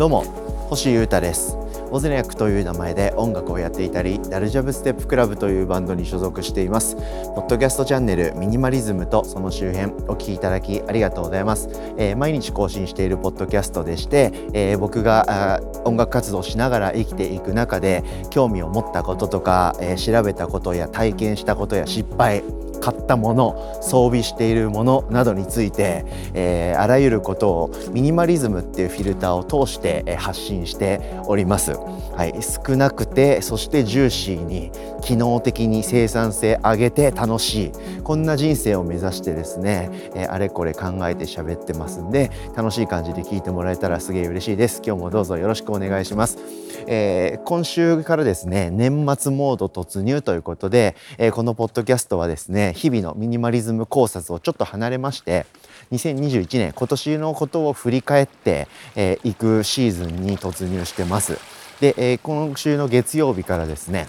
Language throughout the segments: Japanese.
どうも星優太です。オズネヤクという名前で音楽をやっていたりダルジャブステップクラブというバンドに所属しています。ポッドキャストチャンネルミニマリズムとその周辺お聞きいただきありがとうございます、えー、毎日更新しているポッドキャストでして、えー、僕が音楽活動しながら生きていく中で興味を持ったこととか、えー、調べたことや体験したことや失敗買ったもの装備しているものなどについて、えー、あらゆることをミニマリズムっていうフィルターを通して発信しております。はい、少なくてそしてジューシーに機能的に生産性上げて楽しい。こんな人生を目指してですね、えー、あれこれ考えて喋ってますんで楽しい感じで聞いてもらえたらすげえ嬉しいです。今日もどうぞよろしくお願いします、えー、今週からですね年末モード突入ということで、えー、このポッドキャストはですね日々のミニマリズム考察をちょっと離れまして2021年今年のことを振り返ってい、えー、くシーズンに突入してます。で、え、今週の月曜日からですね、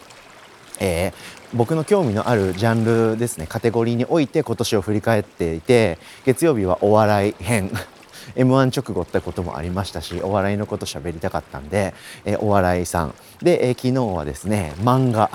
えー、僕の興味のあるジャンルですねカテゴリーにおいて今年を振り返っていて月曜日はお笑い編 m 1直後ってこともありましたしお笑いのこと喋りたかったんで、え、お笑いさん。で、え、昨日はですね漫画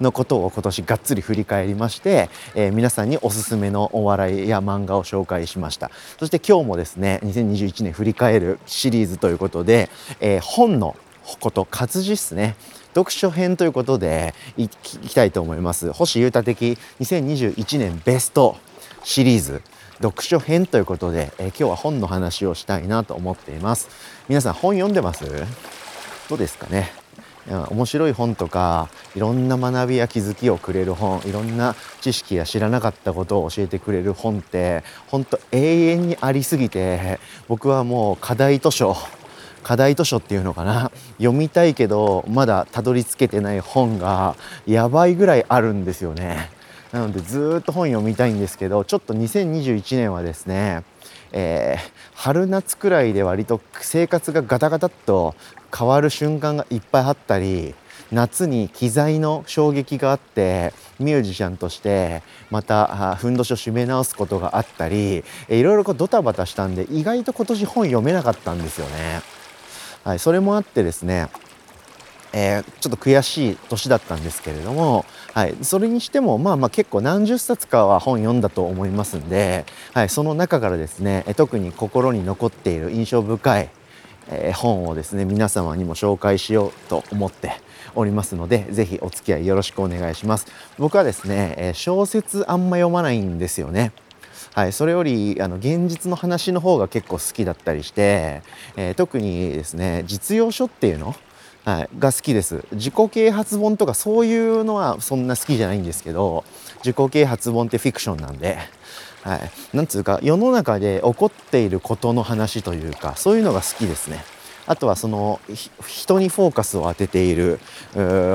のことを今年がっつり振り返りまして、えー、皆さんにおすすめのお笑いや漫画を紹介しました。そして今日もですね2021年振り返るシリーズということで、えー、本のこと活字っすね。読書編ということでいきたいと思います。星優太的2021年ベストシリーズ。読書編ということで、えー、今日は本の話をしたいなと思っています。皆さん本読んでます？どうですかね？面白い本とかいろんな学びや気づきをくれる本いろんな知識や知らなかったことを教えてくれる本って本当永遠にありすぎて僕はもう課題図書課題図書っていうのかな？読みたいけどまだたどり着けてない本がやばいぐらいあるんですよね。なのでずっと本読みたいんですけどちょっと2021年はですね、えー、春夏くらいで割と生活がガタガタっと変わる瞬間がいっぱいあったり夏に機材の衝撃があってミュージシャンとしてまたふんどしを締め直すことがあったりいろいろドタバタしたんで意外と今年本読めなかったんですよね。はい、それもあってですねえー、ちょっと悔しい年だったんですけれども、はい、それにしてもまあまあ結構何十冊かは本読んだと思いますんで、はい、その中からですね特に心に残っている印象深い、え、本をですね皆様にも紹介しようと思っておりますので是非お付き合いよろしくお願いします。僕はですね、え小説あんま読まないんですよね。はい、それよりあの現実の話の方が結構好きだったりして、えー、特にですね実用書っていうの、はい、が好きです。自己啓発本とかそういうのはそんな好きじゃないんですけど自己啓発本ってフィクションなんで、はい、なんつうか世の中で起こっていることの話というかそういうのが好きですね。あとはその人にフォーカスを当てている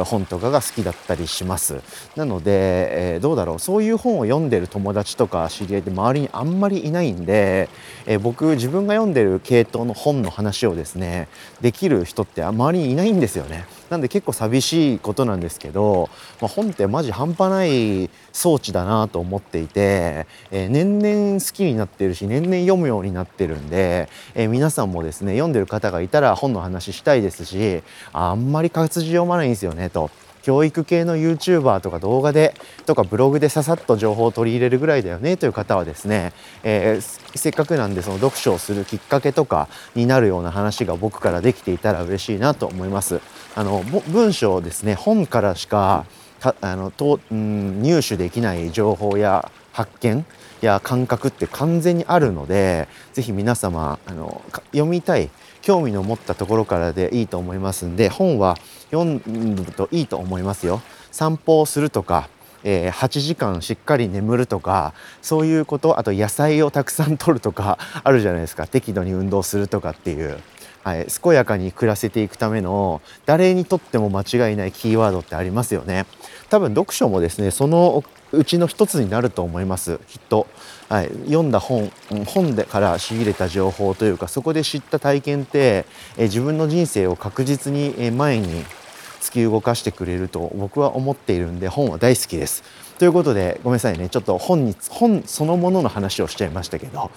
本とかが好きだったりします。なので、えー、どうだろう。そういう本を読んでる友達とか知り合いって周りにあんまりいないんで、えー、僕自分が読んでる系統の本の話をですねできる人って周りにいないんですよね。なんで結構寂しいことなんですけど、まあ、本ってマジ半端ない装置だなと思っていて、えー、年々好きになってるし年々読むようになってるんで、えー、皆さんもですね読んでる方がいたら本の話したいですしあんまり活字読まないんですよねと。教育系の YouTuber とか動画でとかブログでささっと情報を取り入れるぐらいだよねという方はですね、えー、せっかくなんでその読書をするきっかけとかになるような話が僕からできていたら嬉しいなと思います。あの文章ですね本からしかあのと、うん、入手できない情報や発見や感覚って完全にあるので是非皆様あの読みたい興味の持ったところからでいいと思いますんで本は読むといいと思いますよ。散歩をするとかえー、8時間しっかり眠るとかそういうことあと野菜をたくさん摂るとかあるじゃないですか適度に運動するとかっていう、はい、健やかに暮らせていくための誰にとっても間違いないキーワードってありますよね。多分読書もですねそのうちの一つになると思います。きっと、はい、読んだ本本でから仕入れた情報というかそこで知った体験って、え自分の人生を確実に前に突き動かしてくれると僕は思っているんで本は大好きです。ということでごめんなさいね。ちょっと本に本そのものの話をしちゃいましたけど。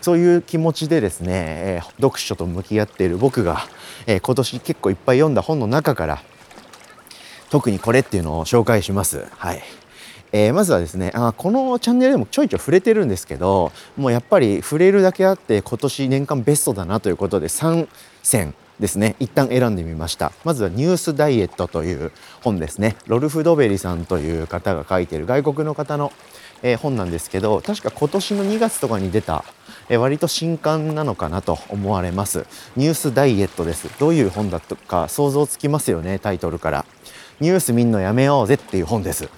そういう気持ちでですね、えー、読書と向き合っている僕が、えー、今年結構いっぱい読んだ本の中から特にこれっていうのを紹介します。はい。えー、まずはですねあこのチャンネルでもちょいちょい触れてるんですけどもうやっぱり触れるだけあって今年年間ベストだなということで3選ですね一旦選んでみましたまずは「ニュースダイエット」という本ですねロルフ・ドベリさんという方が書いている外国の方の、えー、本なんですけど確か今年の2月とかに出た、えー、割と新刊なのかなと思われます。ニュースダイエットです。どういう本だとか想像つきますよねタイトルから。ニュース見んのやめようぜっていう本です。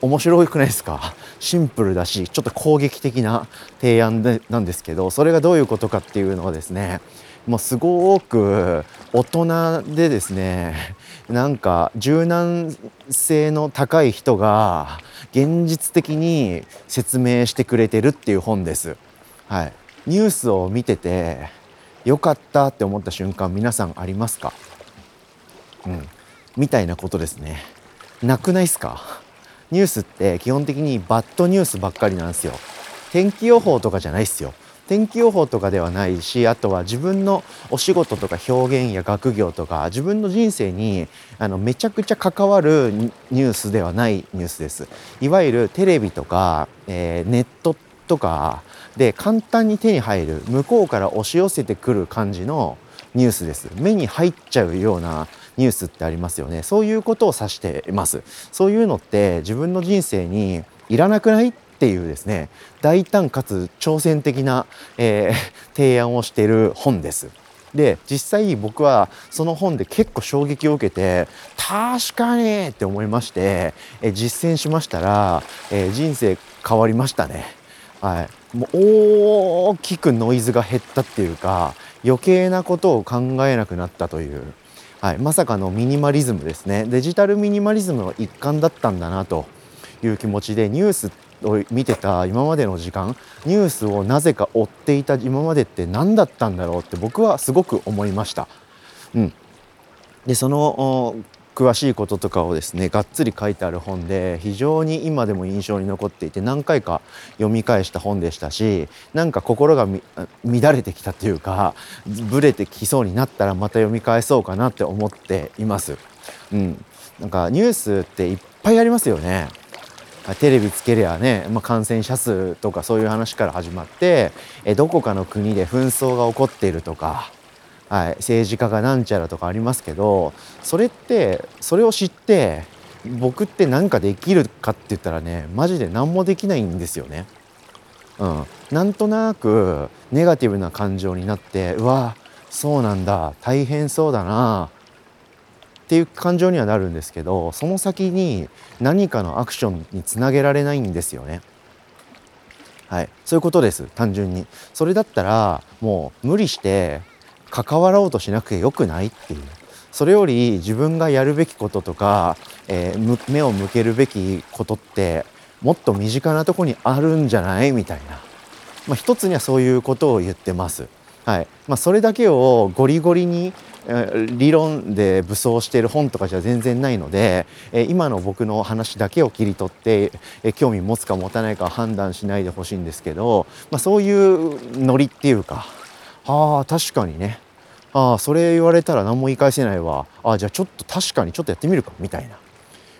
面白くないですか？シンプルだしちょっと攻撃的な提案でなんですけどそれがどういうことかっていうのはですねもうすごく大人でですねなんか柔軟性の高い人が現実的に説明してくれてるっていう本です。はい、ニュースを見ててよかったって思った瞬間皆さんありますか？うんみたいなことですね。なくないですか？ニュースって基本的にバッドニュースばっかりなんですよ。天気予報とかじゃないですよ。天気予報とかではないしあとは自分のお仕事とか表現や学業とか自分の人生にあのめちゃくちゃ関わるニュースではないニュースです。いわゆるテレビとか、えー、ネットとかで簡単に手に入る向こうから押し寄せてくる感じのニュースです。目に入っちゃうようなニュースってありますよねそういうことを指していますそういうのって自分の人生にいらなくないっていうですね大胆かつ挑戦的な、えー、提案をしている本です。で実際僕はその本で結構衝撃を受けて確かにって思いまして、え実践しましたら、えー、人生変わりましたね。はい、もう大きくノイズが減ったっていうか余計なことを考えなくなったという。はい、まさかのミニマリズムですね。デジタルミニマリズムの一環だったんだなという気持ちでニュースっを見てた今までの時間ニュースをなぜか追っていた今までって何だったんだろうって僕はすごく思いました。うん、でその詳しいこととかをですねがっつり書いてある本で非常に今でも印象に残っていて何回か読み返した本でしたしなんか心が乱れてきたというかブレてきそうになったらまた読み返そうかなって思っています。うん、なんかニュースっていっぱいありますよね。テレビつけりゃね、まあ、感染者数とかそういう話から始まってえどこかの国で紛争が起こっているとかはい、政治家がなんちゃらとかありますけどそれってそれを知って僕って何かできるかって言ったらねマジで何もできないんですよね。うん、なんとなくネガティブな感情になってうわそうなんだ大変そうだなっていう感情にはなるんですけどその先に何かのアクションにつなげられないんですよね。はい、そういうことです単純に。それだったらもう無理して関わろうとしなくてよくないっていう。それより自分がやるべきこととか、えー、目を向けるべきことってもっと身近なとこにあるんじゃない？みたいな、まあ、一つにはそういうことを言ってます。はい。まあ、それだけをゴリゴリに理論で武装している本とかじゃ全然ないので今の僕の話だけを切り取って興味持つか持たないか判断しないでほしいんですけど、まあ、そういうノリっていうかああ確かにね。ああそれ言われたら何も言い返せないわ。ああじゃあちょっと確かにちょっとやってみるかみたいな。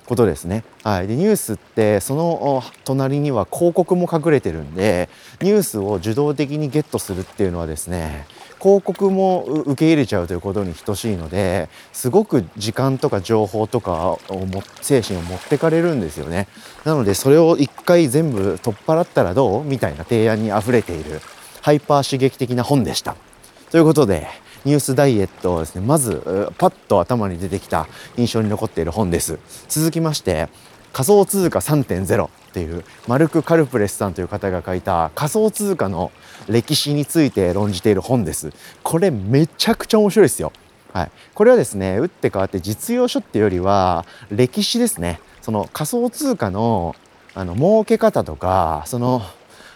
ことですね。はい、でニュースってその隣には広告も隠れてるんでニュースを受動的にゲットするっていうのはですね広告も受け入れちゃうということに等しいのですごく時間とか情報とかをも精神を持ってかれるんですよね。なのでそれを一回全部取っ払ったらどう？みたいな提案にあふれているハイパー刺激的な本でした。ということでニュースダイエットをですねまずパッと頭に出てきた印象に残っている本です続きまして仮想通貨3.0っていうマルク・カルプレスさんという方が書いた仮想通貨の歴史について論じている本です。これめちゃくちゃ面白いですよ。はい、これはですね打って変わって実用書っていうよりは歴史ですね。その仮想通貨のあの儲け方とかその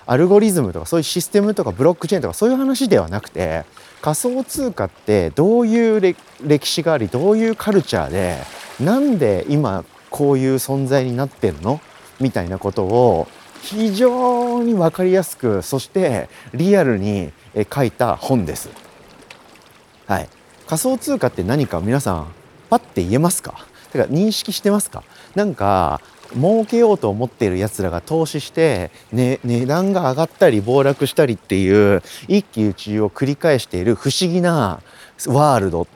アルゴリズムとかそういうシステムとかブロックチェーンとかそういう話ではなくて仮想通貨ってどういう歴史がありどういうカルチャーでなんで今こういう存在になってるの？みたいなことを非常に分かりやすくそしてリアルに書いた本です。はい、仮想通貨って何か？皆さんパッて言えますか？てか認識してますか？なんか儲けようと思っているやつらが投資して、ね、値段が上がったり暴落したりっていう一喜一憂を繰り返している不思議なワールドっ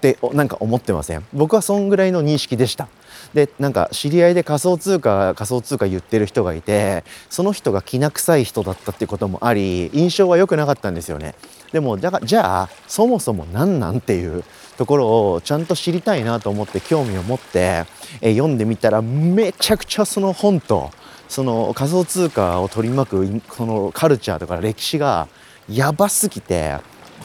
てなんか思ってません？僕はそんぐらいの認識でした。でなんか知り合いで仮想通貨仮想通貨言ってる人がいてその人がきな臭い人だったっていうこともあり印象は良くなかったんですよね。でもだじゃあそもそも何なんっていうところをちゃんと知りたいなと思って興味を持って、え読んでみたらめちゃくちゃその本とその仮想通貨を取り巻くこのカルチャーとか歴史がやばすぎて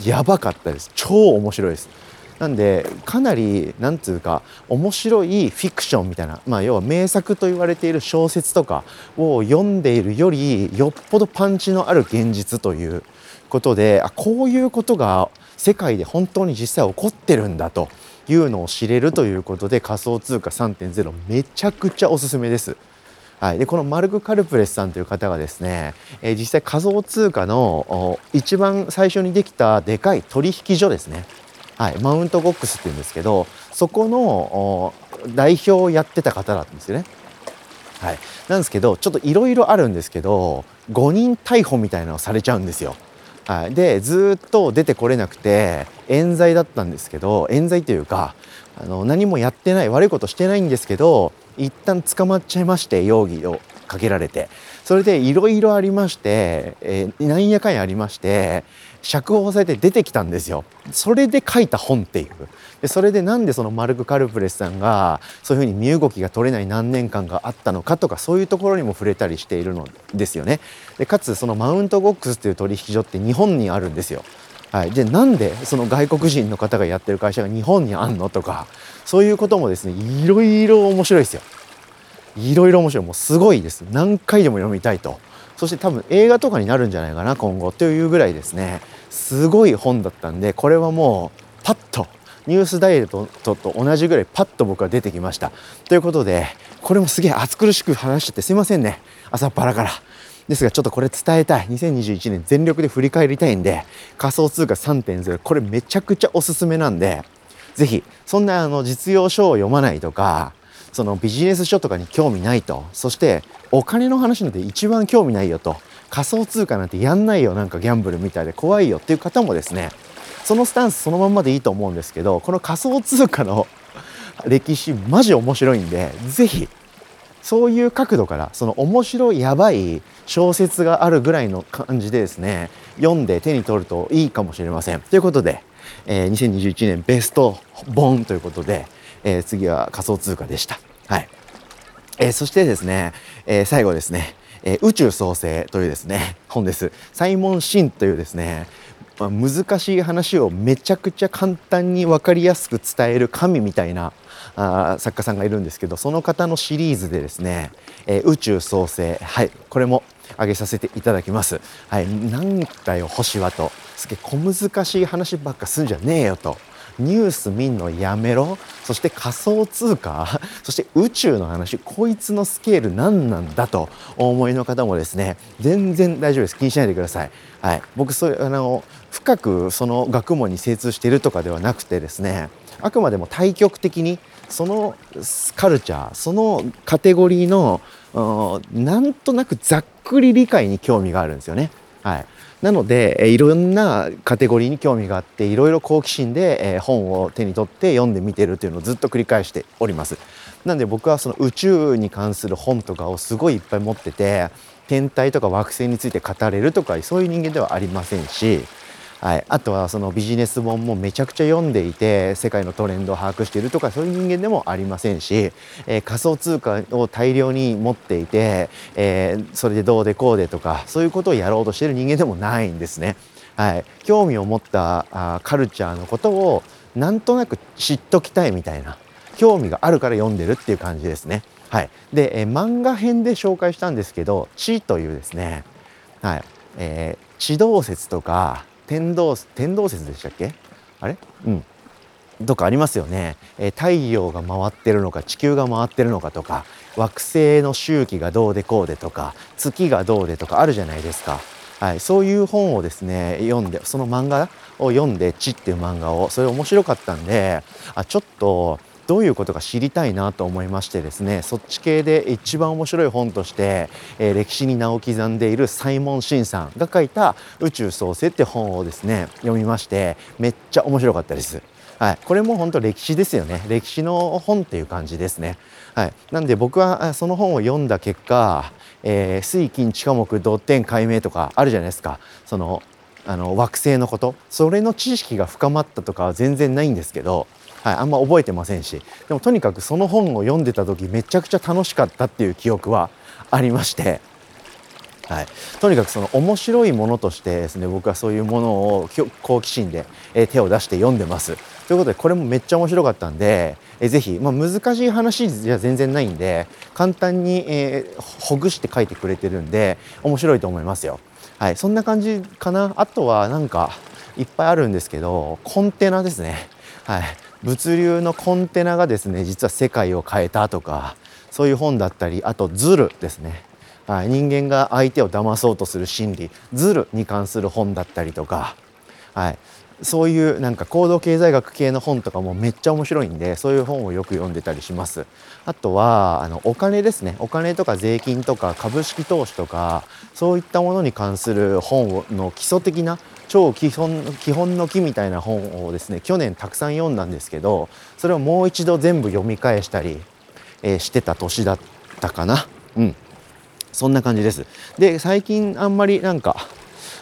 やばかったです。超面白いです。なんでかなりなんつうか面白いフィクションみたいな、まあ、要は名作と言われている小説とかを読んでいるよりよっぽどパンチのある現実ということであこういうことが世界で本当に実際起こってるんだというのを知れるということで仮想通貨3.0めちゃくちゃおすすめです。はい、でこのマルク・カルプレスさんという方がですね、えー、実際仮想通貨の一番最初にできたでかい取引所ですね、はい、マウントボックスっていうんですけどそこの代表をやってた方なんですよね。はい、なんですけどちょっといろいろあるんですけど誤認逮捕みたいなのをされちゃうんですよ。はい、でずっと出てこれなくて冤罪だったんですけど冤罪というかあの何もやってない悪いことしてないんですけど一旦捕まっちゃいまして容疑をかけられてそれでいろいろありまして、えー、なんやかんやありまして釈放されて出てきたんですよ。それで書いた本っていうでそれでなんでそのマルク・カルプレスさんがそういうふうに身動きが取れない何年間があったのかとかそういうところにも触れたりしているのですよね。でかつそのマウントボックスっていう取引所って日本にあるんですよ。はい、でなんでその外国人の方がやってる会社が日本にあんのとかそういうこともですねいろいろ面白いですよ。いろいろ面白い。もうすごいです。何回でも読みたいと。そして多分映画とかになるんじゃないかな今後。というぐらいですね。すごい本だったんでこれはもうパッとニュースダイエットと同じぐらいパッと僕は出てきました。ということでこれもすげえ暑苦しく話しちゃってすいませんね。朝っぱらから。ですがちょっとこれ伝えたい。2021年全力で振り返りたいんで仮想通貨3.0これめちゃくちゃおすすめなんで是非そんなあの実用書を読まないとかそのビジネス書とかに興味ないと。そしてお金の話なんて一番興味ないよと。仮想通貨なんてやんないよ。なんかギャンブルみたいで。怖いよ。っていう方もですね。そのスタンスそのまんまでいいと思うんですけどこの仮想通貨の 歴史マジ面白いんで是非そういう角度からその面白いやばい小説があるぐらいの感じでですね読んで手に取るといいかもしれません。ということで、えー、2021年ベスト本ということでえー、次は仮想通貨でした。はい。えー、そしてですね、えー、最後ですね、え宇宙創生というですね、本です。サイモン・シンというですね、まあ、難しい話をめちゃくちゃ簡単に分かりやすく伝える神みたいなあ作家さんがいるんですけどその方のシリーズでですね、えー、宇宙創生はいこれも上げさせていただきますはいなんだよ星はとすげえ小難しい話ばっかすんじゃねえよとニュース見んのやめろ？そして仮想通貨？そして宇宙の話？こいつのスケール何なんだと？お思いの方もですね全然大丈夫です。気にしないでください。はい、僕そういうあの深くその学問に精通しているとかではなくてですねあくまでも対極的にそのカルチャーそのカテゴリーのなんとなくざっくり理解に興味があるんですよね。はい、なのでいろんなカテゴリーに興味があっていろいろ好奇心で本を手に取って読んでみてるというのをずっと繰り返しております。なんで僕はその宇宙に関する本とかをすごいいっぱい持ってて天体とか惑星について語れるとかそういう人間ではありませんしはい、あとはそのビジネス本もめちゃくちゃ読んでいて世界のトレンドを把握しているとかそういう人間でもありませんし、えー、仮想通貨を大量に持っていて、えー、それでどうでこうでとかそういうことをやろうとしている人間でもないんですね。はい、興味を持ったあカルチャーのことをなんとなく知っときたいみたいな興味があるから読んでるっていう感じですね。はい、で、えー、漫画編で紹介したんですけど「地」というですね、はいえー、地動説とか天動天動説でしたっけ？あれ？うん。とかありますよね、え太陽が回ってるのか地球が回ってるのかとか惑星の周期がどうでこうでとか月がどうでとかあるじゃないですか。はい、そういう本をですね読んでその漫画を読んで「地」っていう漫画をそれ面白かったんであちょっとどういうことか知りたいなと思いましてですねそっち系で一番面白い本として、えー、歴史に名を刻んでいるサイモン・シンさんが書いた「宇宙創生」って本をですね読みましてめっちゃ面白かったです。はい、これも本当歴史ですよね。歴史の本っていう感じですね。はい、なんで僕はその本を読んだ結果、えー、水金地下木土天解明とかあるじゃないですか。そのあの惑星のこと。それの知識が深まったとかは全然ないんですけど、はい、あんま覚えてませんしでもとにかくその本を読んでた時めちゃくちゃ楽しかったっていう記憶はありましてはい、とにかくその面白いものとしてですね僕はそういうものを好奇心で、え手を出して読んでます。ということでこれもめっちゃ面白かったんで、えぜひ、まあ、難しい話じゃ全然ないんで簡単に、えー、ほぐして書いてくれてるんで面白いと思いますよ。はい、そんな感じかなあとはなんかいっぱいあるんですけどコンテナですね。はい、物流のコンテナがですね実は世界を変えたとかそういう本だったりあとズルですね。はい、人間が相手を騙そうとする心理ズルに関する本だったりとか、はい、そういうなんか行動経済学系の本とかもめっちゃ面白いんでそういう本をよく読んでたりします。あとはあのお金ですね。お金とか税金とか株式投資とかそういったものに関する本の基礎的な超基本基本の木みたいな本をですね去年たくさん読んだんですけどそれをもう一度全部読み返したり、えー、してた年だったかな。うん。そんな感じです。で最近あんまりなんか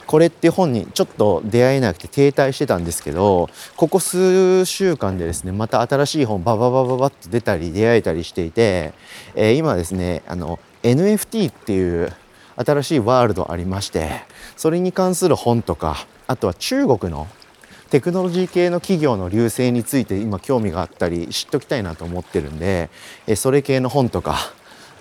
これって本にちょっと出会えなくて停滞してたんですけどここ数週間でですねまた新しい本バババババッと出たり出会えたりしていて、えー、今ですねあの NFT っていう新しいワードありましてそれに関する本とかあとは中国のテクノロジー系の企業の隆盛について今興味があったり知っておきたいなと思ってるんでそれ系の本とか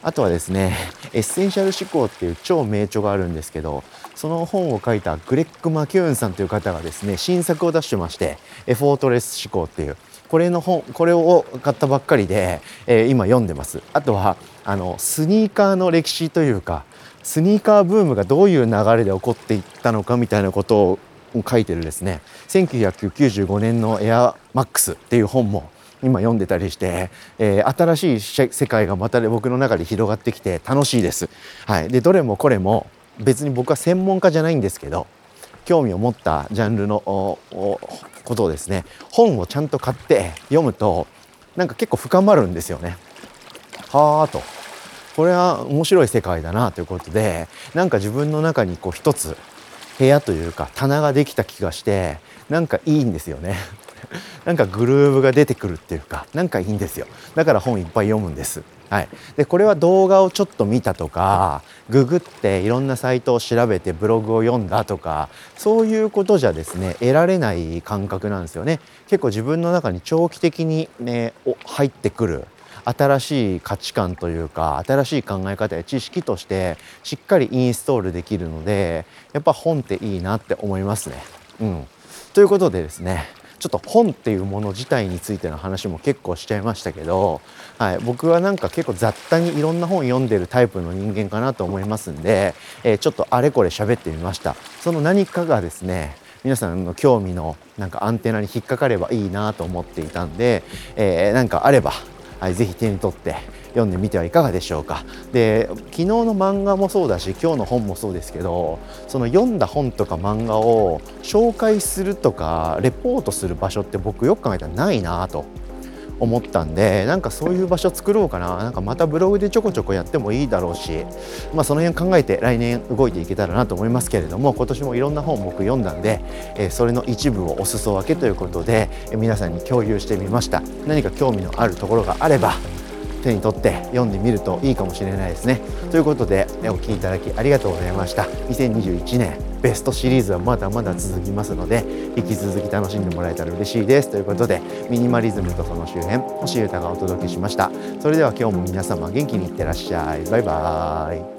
あとはですねエッセンシャル思考っていう超名著があるんですけどその本を書いたグレッグ・マキューンさんという方がですね新作を出してましてエフォートレス思考っていうこれの本これを買ったばっかりで、え、今読んでます。あとはあのスニーカーの歴史というかスニーカーブームがどういう流れで起こっていったのかみたいなことを書いてるですね1995年のエアマックスっていう本も今読んでたりして、えー、新しい世界がまた僕の中で広がってきて楽しいです。はい、でどれもこれも別に僕は専門家じゃないんですけど興味を持ったジャンルのことをですね本をちゃんと買って読むとなんか結構深まるんですよね。はあとこれは面白い世界だなということでなんか自分の中にこう一つ部屋というか棚ができた気がしてなんかいいんですよね。なんかグルーヴが出てくるっていうかなんかいいんですよ。だから本いっぱい読むんです。はい、でこれは動画をちょっと見たとかググっていろんなサイトを調べてブログを読んだとかそういうことじゃですね得られない感覚なんですよね。結構自分の中に長期的に、ね、入ってくる新しい価値観というか新しい考え方や知識としてしっかりインストールできるのでやっぱ本っていいなって思いますね。うん、ということでですねちょっと本っていうもの自体についての話も結構しちゃいましたけど、はい、僕はなんか結構雑多にいろんな本読んでるタイプの人間かなと思いますんで、えー、ちょっとあれこれ喋ってみました。その何かがですね皆さんの興味のなんかアンテナに引っかかればいいなと思っていたんで、えー、なんかあれば、はい、ぜひ手に取って読んでみてはいかがでしょうか。で昨日の漫画もそうだし今日の本もそうですけどその読んだ本とか漫画を紹介するとかレポートする場所って僕よく考えたらないなと思ったんでなんかそういう場所作ろうかな。なんかまたブログでちょこちょこやってもいいだろうし、まあ、その辺考えて来年動いていけたらなと思いますけれども今年もいろんな本僕読んだんで、え、それの一部をお裾分けということで、え、皆さんに共有してみました。何か興味のあるところがあれば手に取って読んでみるといいかもしれないですね。ということでお聴きいただきありがとうございました。2021年ベストシリーズはまだまだ続きますので引き続き楽しんでもらえたら嬉しいですということでミニマリズムとその周辺星優太がお届けしましたそれでは今日も皆様元気にいってらっしゃいバイバーイ